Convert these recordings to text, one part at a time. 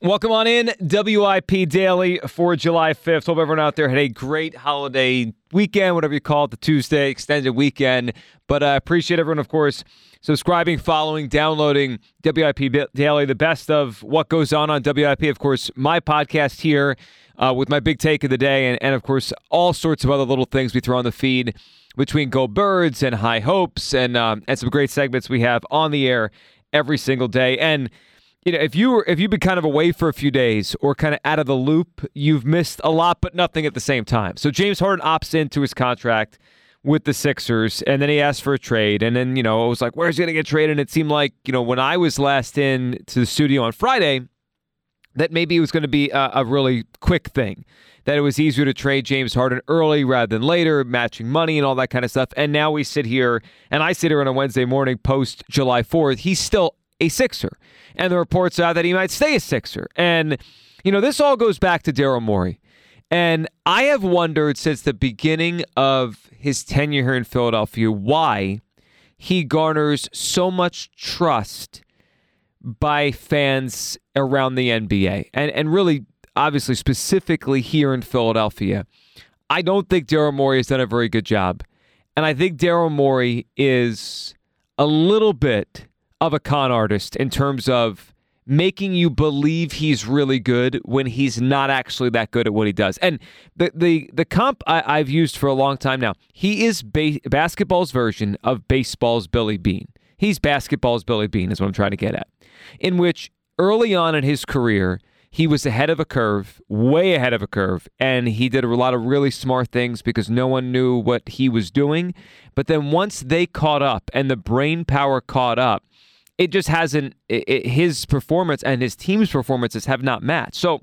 Welcome on in, WIP Daily for July 5th. Hope everyone out there had a great holiday weekend, whatever you call it, the Tuesday extended weekend. But I uh, appreciate everyone, of course, subscribing, following, downloading WIP Daily, the best of what goes on on WIP. Of course, my podcast here uh, with my big take of the day, and, and of course, all sorts of other little things we throw on the feed between Go Birds and High Hopes and, um, and some great segments we have on the air every single day. And you know, if you were if you've been kind of away for a few days or kind of out of the loop, you've missed a lot, but nothing at the same time. So James Harden opts into his contract with the Sixers, and then he asked for a trade, and then you know it was like, where's he gonna get traded? And it seemed like you know when I was last in to the studio on Friday, that maybe it was going to be a, a really quick thing. That it was easier to trade James Harden early rather than later, matching money and all that kind of stuff. And now we sit here, and I sit here on a Wednesday morning post July 4th. He's still a Sixer. And the reports are that he might stay a Sixer. And, you know, this all goes back to Daryl Morey. And I have wondered since the beginning of his tenure here in Philadelphia why he garners so much trust by fans around the NBA and, and really, obviously, specifically here in Philadelphia. I don't think Daryl Morey has done a very good job. And I think Daryl Morey is a little bit of a con artist in terms of making you believe he's really good when he's not actually that good at what he does. And the the the comp I, have used for a long time now. He is ba- basketball's version of baseball's Billy Beane. He's basketball's Billy Beane is what I'm trying to get at. In which early on in his career, he was ahead of a curve, way ahead of a curve, and he did a lot of really smart things because no one knew what he was doing. But then once they caught up and the brain power caught up, it just hasn't it, it, his performance and his team's performances have not matched. So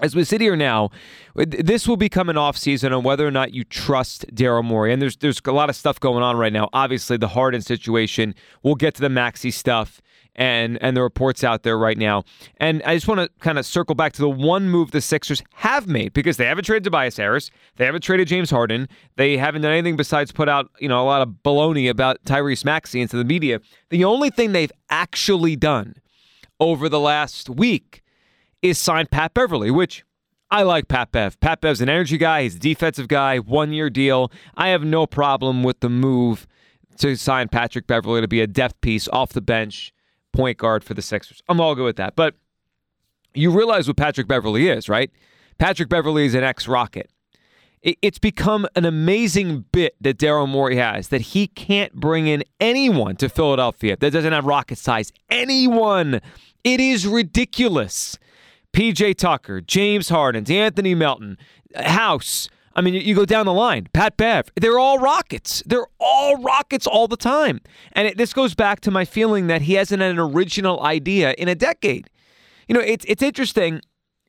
as we sit here now, this will become an offseason on whether or not you trust Daryl Morey. And there's there's a lot of stuff going on right now. Obviously, the Harden situation. We'll get to the Maxey stuff and and the reports out there right now. And I just want to kind of circle back to the one move the Sixers have made because they haven't traded Tobias Harris, they haven't traded James Harden, they haven't done anything besides put out you know a lot of baloney about Tyrese Maxey into the media. The only thing they've actually done over the last week is sign Pat Beverley, which I like Pat Bev. Pat Bev's an energy guy. He's a defensive guy. One year deal. I have no problem with the move to sign Patrick Beverley to be a depth piece off the bench point guard for the Sixers. I'm all good with that. But you realize what Patrick Beverley is, right? Patrick Beverley is an ex Rocket. It's become an amazing bit that Daryl Morey has that he can't bring in anyone to Philadelphia that doesn't have rocket size. Anyone. It is ridiculous. PJ Tucker, James Harden, Anthony Melton, House, I mean, you go down the line. Pat Bev, they're all Rockets. They're all Rockets all the time. And it, this goes back to my feeling that he hasn't had an original idea in a decade. You know, it's it's interesting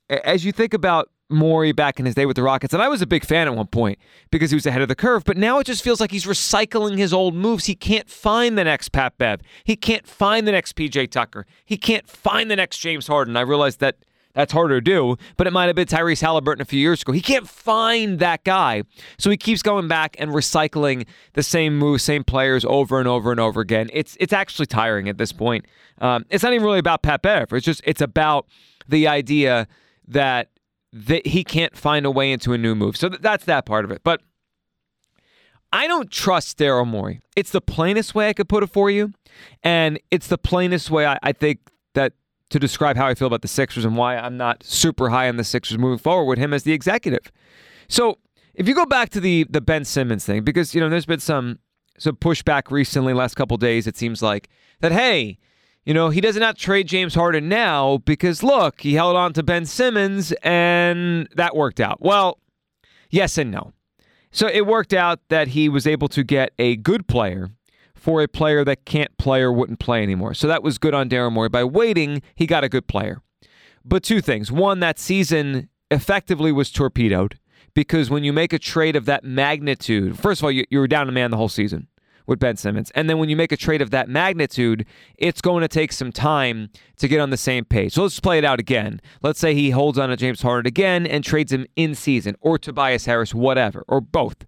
as you think about Morey back in his day with the Rockets, and I was a big fan at one point because he was ahead of the curve. But now it just feels like he's recycling his old moves. He can't find the next Pat Bev. He can't find the next PJ Tucker. He can't find the next James Harden. I realized that that's harder to do, but it might have been Tyrese Halliburton a few years ago. He can't find that guy. So he keeps going back and recycling the same moves, same players over and over and over again. It's it's actually tiring at this point. Um, it's not even really about Pat. It's just it's about the idea that that he can't find a way into a new move. So th- that's that part of it. But I don't trust Daryl Morey. It's the plainest way I could put it for you, and it's the plainest way I, I think that to describe how I feel about the Sixers and why I'm not super high on the Sixers moving forward with him as the executive. So if you go back to the the Ben Simmons thing, because you know there's been some some pushback recently, last couple days, it seems like that. Hey, you know he doesn't trade James Harden now because look, he held on to Ben Simmons and that worked out. Well, yes and no. So it worked out that he was able to get a good player for a player that can't play or wouldn't play anymore. So that was good on Daryl Morey. By waiting, he got a good player. But two things. One, that season effectively was torpedoed because when you make a trade of that magnitude, first of all, you, you were down a man the whole season with Ben Simmons. And then when you make a trade of that magnitude, it's going to take some time to get on the same page. So let's play it out again. Let's say he holds on to James Harden again and trades him in season or Tobias Harris, whatever, or both.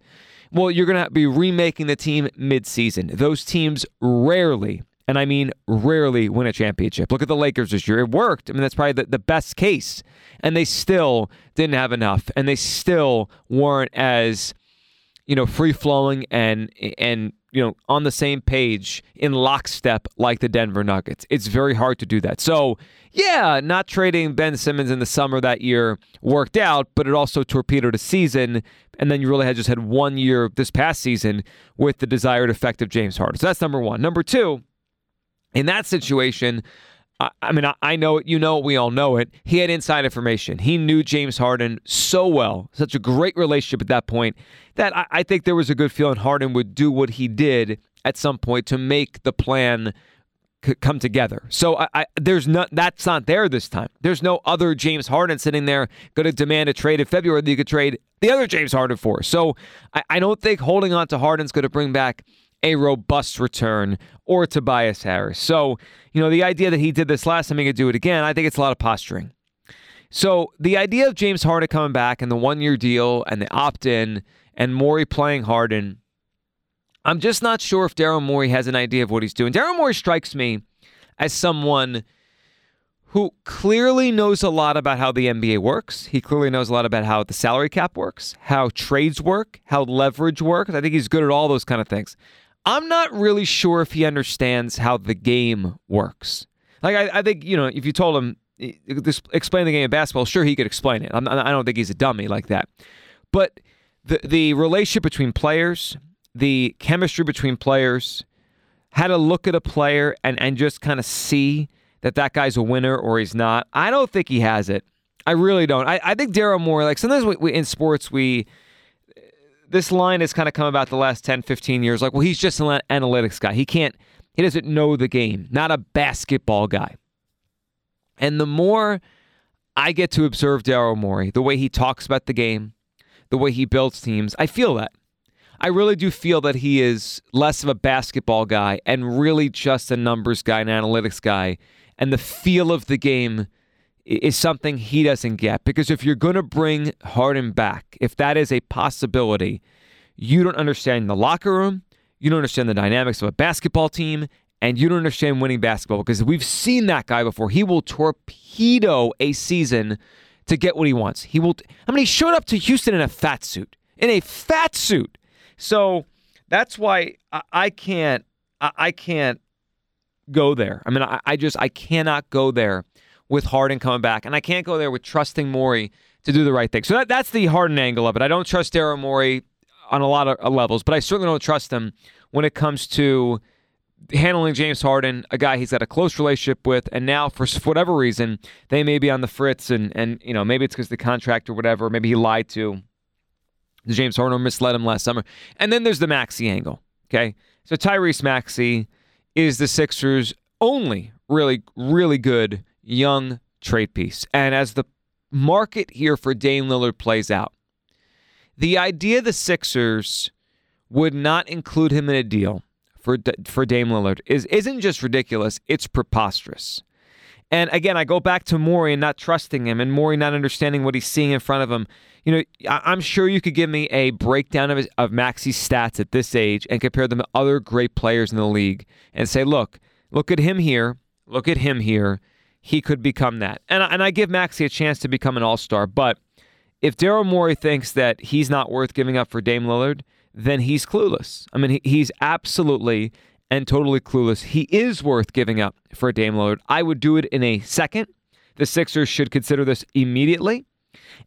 Well, you're going to be remaking the team midseason. Those teams rarely, and I mean rarely, win a championship. Look at the Lakers this year. It worked. I mean, that's probably the, the best case. And they still didn't have enough. And they still weren't as, you know, free flowing and and you know on the same page in lockstep like the Denver Nuggets. It's very hard to do that. So yeah, not trading Ben Simmons in the summer that year worked out, but it also torpedoed a season. And then you really had just had one year this past season with the desired effect of James Harden. So that's number one. Number two, in that situation, I, I mean, I, I know it, you know it, we all know it. He had inside information. He knew James Harden so well, such a great relationship at that point, that I, I think there was a good feeling Harden would do what he did at some point to make the plan come together. So I, I, there's not that's not there this time. There's no other James Harden sitting there going to demand a trade in February that you could trade the other James Harden for. So I, I don't think holding on to Harden's going to bring back a robust return or Tobias Harris. So you know the idea that he did this last time he could do it again, I think it's a lot of posturing. So the idea of James Harden coming back and the one year deal and the opt in and Morey playing Harden I'm just not sure if Daryl Morey has an idea of what he's doing. Daryl Morey strikes me as someone who clearly knows a lot about how the NBA works. He clearly knows a lot about how the salary cap works, how trades work, how leverage works. I think he's good at all those kind of things. I'm not really sure if he understands how the game works. Like, I, I think, you know, if you told him, explain the game of basketball, sure, he could explain it. I'm, I don't think he's a dummy like that. But the, the relationship between players, the chemistry between players, how to look at a player and, and just kind of see that that guy's a winner or he's not. I don't think he has it. I really don't. I, I think Daryl Morey, like sometimes we, we, in sports, we, this line has kind of come about the last 10, 15 years. Like, well, he's just an analytics guy. He can't, he doesn't know the game, not a basketball guy. And the more I get to observe Daryl Morey, the way he talks about the game, the way he builds teams, I feel that. I really do feel that he is less of a basketball guy and really just a numbers guy, an analytics guy. And the feel of the game is something he doesn't get. Because if you're going to bring Harden back, if that is a possibility, you don't understand the locker room, you don't understand the dynamics of a basketball team, and you don't understand winning basketball because we've seen that guy before. He will torpedo a season to get what he wants. He will. I mean, he showed up to Houston in a fat suit, in a fat suit. So that's why I, can't I, can't go there. I mean, I, I just I cannot go there with Harden coming back, and I can't go there with trusting Morey to do the right thing. So that, that's the Harden angle of it. I don't trust Daryl Morey on a lot of uh, levels, but I certainly don't trust him when it comes to handling James Harden, a guy he's got a close relationship with, and now for whatever reason they may be on the fritz, and and you know maybe it's because the contract or whatever, maybe he lied to James Harden or misled him last summer. And then there's the Maxey angle. Okay. So Tyrese Maxey is the Sixers' only really, really good young trade piece. And as the market here for Dame Lillard plays out, the idea the Sixers would not include him in a deal for for Dame Lillard is isn't just ridiculous, it's preposterous. And again, I go back to Morey and not trusting him and Morey not understanding what he's seeing in front of him you know, I'm sure you could give me a breakdown of, of Maxey's stats at this age and compare them to other great players in the league and say, look, look at him here, look at him here. He could become that. And, and I give Maxey a chance to become an all star. But if Daryl Morey thinks that he's not worth giving up for Dame Lillard, then he's clueless. I mean, he's absolutely and totally clueless. He is worth giving up for Dame Lillard. I would do it in a second. The Sixers should consider this immediately.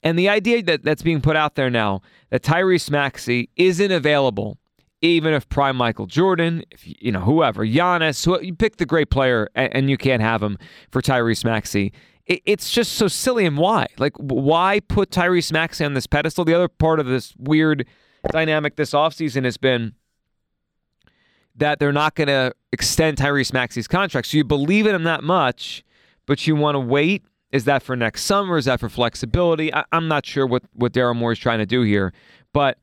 And the idea that that's being put out there now that Tyrese Maxey isn't available, even if prime Michael Jordan, if you know whoever, Giannis, who, you pick the great player and, and you can't have him for Tyrese Maxey. It, it's just so silly. And why? Like, why put Tyrese Maxey on this pedestal? The other part of this weird dynamic this offseason has been that they're not going to extend Tyrese Maxey's contract. So you believe in him that much, but you want to wait. Is that for next summer? Is that for flexibility? I, am not sure what, what Daryl Morey is trying to do here. But,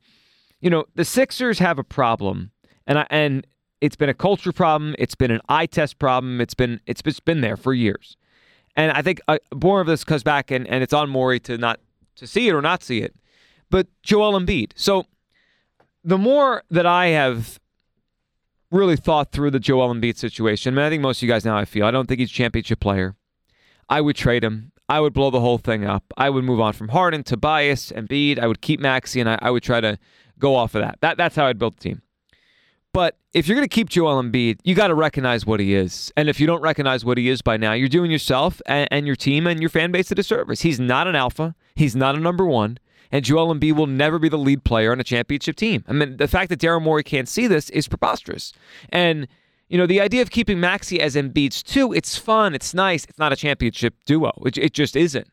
you know, the Sixers have a problem. And I, and it's been a culture problem. It's been an eye test problem. It's been it's been there for years. And I think uh, more of this comes back, and, and it's on Morey to not to see it or not see it. But Joel Embiid. So the more that I have really thought through the Joel Embiid situation. I, mean, I think most of you guys how I feel. I don't think he's a championship player. I would trade him. I would blow the whole thing up. I would move on from Harden, Tobias, Embiid. I would keep Maxey, and I, I would try to go off of that. that. That's how I'd build the team. But if you're going to keep Joel Embiid, you got to recognize what he is. And if you don't recognize what he is by now, you're doing yourself and, and your team and your fan base a disservice. He's not an alpha. He's not a number one and Joel Embiid will never be the lead player on a championship team. I mean, the fact that Daryl Morey can't see this is preposterous. And you know, the idea of keeping Maxey as Embiid's two, it's fun, it's nice. It's not a championship duo. It, it just isn't.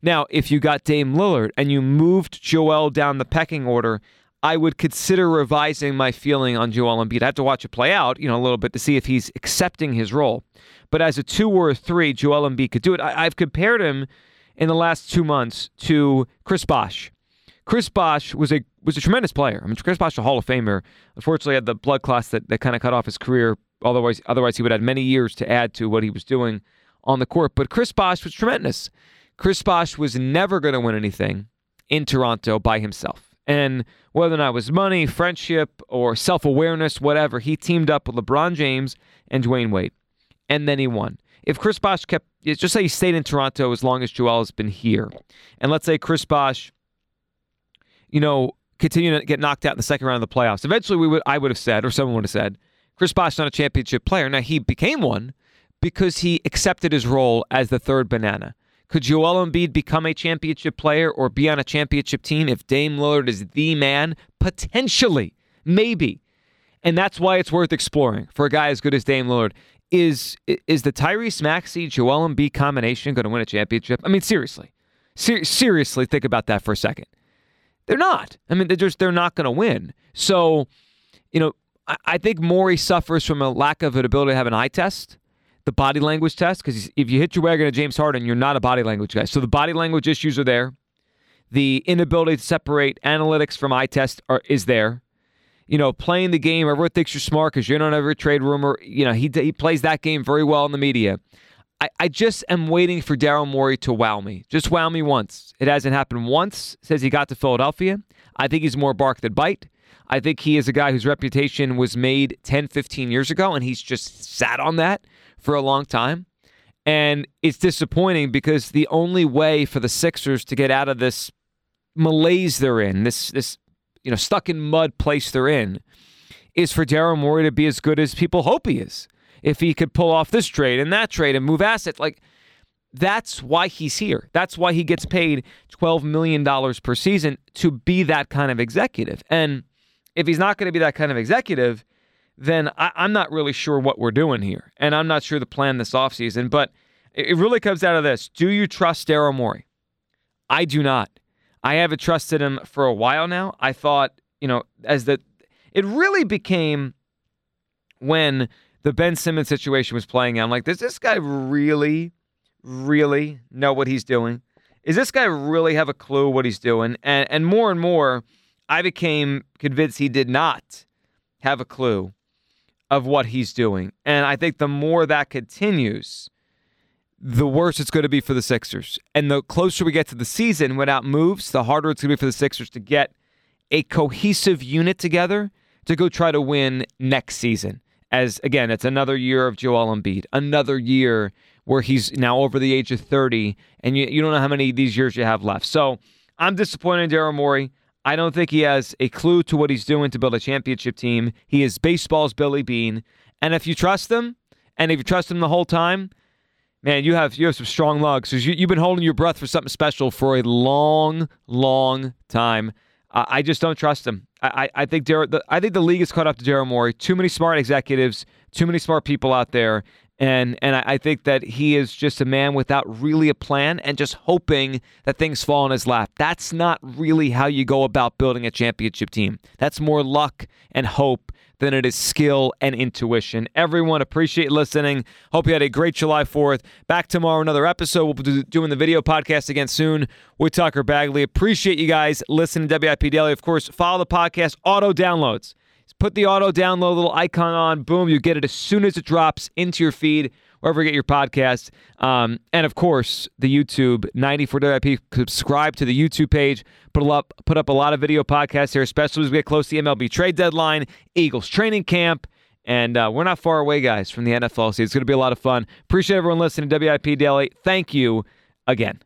Now, if you got Dame Lillard and you moved Joel down the pecking order, I would consider revising my feeling on Joel Embiid. I have to watch it play out, you know, a little bit to see if he's accepting his role. But as a two or a three, Joel Embiid could do it. I, have compared him in the last two months to Chris Bosh. Chris Bosh was a was a tremendous player. I mean, Chris Bosh, a Hall of Famer. Unfortunately, had the blood clots that, that kind of cut off his career. Otherwise, otherwise he would have had many years to add to what he was doing on the court. But Chris Bosh was tremendous. Chris Bosh was never going to win anything in Toronto by himself. And whether or not it was money, friendship, or self awareness, whatever, he teamed up with LeBron James and Dwyane Wade. And then he won. If Chris Bosh kept, just say he stayed in Toronto as long as Joel has been here, and let's say Chris Bosh you know, continue to get knocked out in the second round of the playoffs. Eventually, we would I would have said, or someone would have said, Chris Bosh not a championship player. Now he became one because he accepted his role as the third banana. Could Joel Embiid become a championship player or be on a championship team if Dame Lillard is the man? Potentially, maybe, and that's why it's worth exploring for a guy as good as Dame Lillard. Is is the Tyrese Maxey Joel Embiid combination going to win a championship? I mean, seriously, Ser- seriously, think about that for a second. They're not. I mean, they're just they're not going to win. So, you know, I, I, think Morey suffers from a lack of an ability to have an eye test, the body language test. Because if you hit your wagon at James Harden, you're not a body language guy. So the body language issues are there. The inability to separate analytics from eye test are, is there. You know, playing the game, everyone thinks you're smart because you're not every trade rumor. You know, he he plays that game very well in the media. I, I just am waiting for Daryl Morey to wow me. Just wow me once. It hasn't happened once since he got to Philadelphia. I think he's more bark than bite. I think he is a guy whose reputation was made 10, 15 years ago, and he's just sat on that for a long time. And it's disappointing because the only way for the Sixers to get out of this malaise they're in, this this you know stuck in mud place they're in, is for Daryl Morey to be as good as people hope he is if he could pull off this trade and that trade and move assets. Like, that's why he's here. That's why he gets paid $12 million per season to be that kind of executive. And if he's not going to be that kind of executive, then I, am not really sure what we're doing here. And I'm not sure the plan this offseason. But it really comes out of this Do you trust Daryl Morey? I do not. I haven't trusted him for a while now. I thought, you know, as the, it really became when the Ben Simmons situation was playing out. I'm like, does this guy really, really know what he's doing? Is this guy really have a clue what he's doing? And and more and more, I became convinced he did not have a clue of what he's doing. And I think the more that continues, the worse it's going to be for the Sixers. And the closer we get to the season without moves, the harder it's going to be for the Sixers to get a cohesive unit together to go try to win next season as again, it's another year of Joel Embiid, another year where he's now over the age of 30, and you, you don't know how many of these years you have left. So I'm disappointed in Daryl Morey. I don't think he has a clue to what he's doing to build a championship team. He is baseball's Billy Beane. And if you trust them, and if you trust them the whole time, man, you have you have some strong lugs because you, you've been holding your breath for something special for a long, long time. Uh, I just don't trust him. I, I, I think Dar- the, I think the league is caught up to Daryl Morey. Too many smart executives, too many smart people out there, and and I, think that he is just a man without really a plan and just hoping that things fall in his lap. That's not really how you go about building a championship team. That's more luck and hope than it is skill and intuition. Everyone, appreciate listening. Hope you had a great July 4th. Back tomorrow, another episode. We'll be doing the video podcast again soon with Tucker Bagley. Appreciate you guys listening to WIP Daily. Of course, follow the podcast, auto downloads. Put the auto download little icon on. Boom, you get it as soon as it drops into your feed wherever you get your podcast. Um, and of course, the YouTube 94 WIP. Subscribe to the YouTube page. Put up put up a lot of video podcasts here, especially as we get close to the MLB trade deadline, Eagles training camp. And uh, we're not far away, guys, from the NFL season. It's going to be a lot of fun. Appreciate everyone listening to WIP Daily. Thank you again.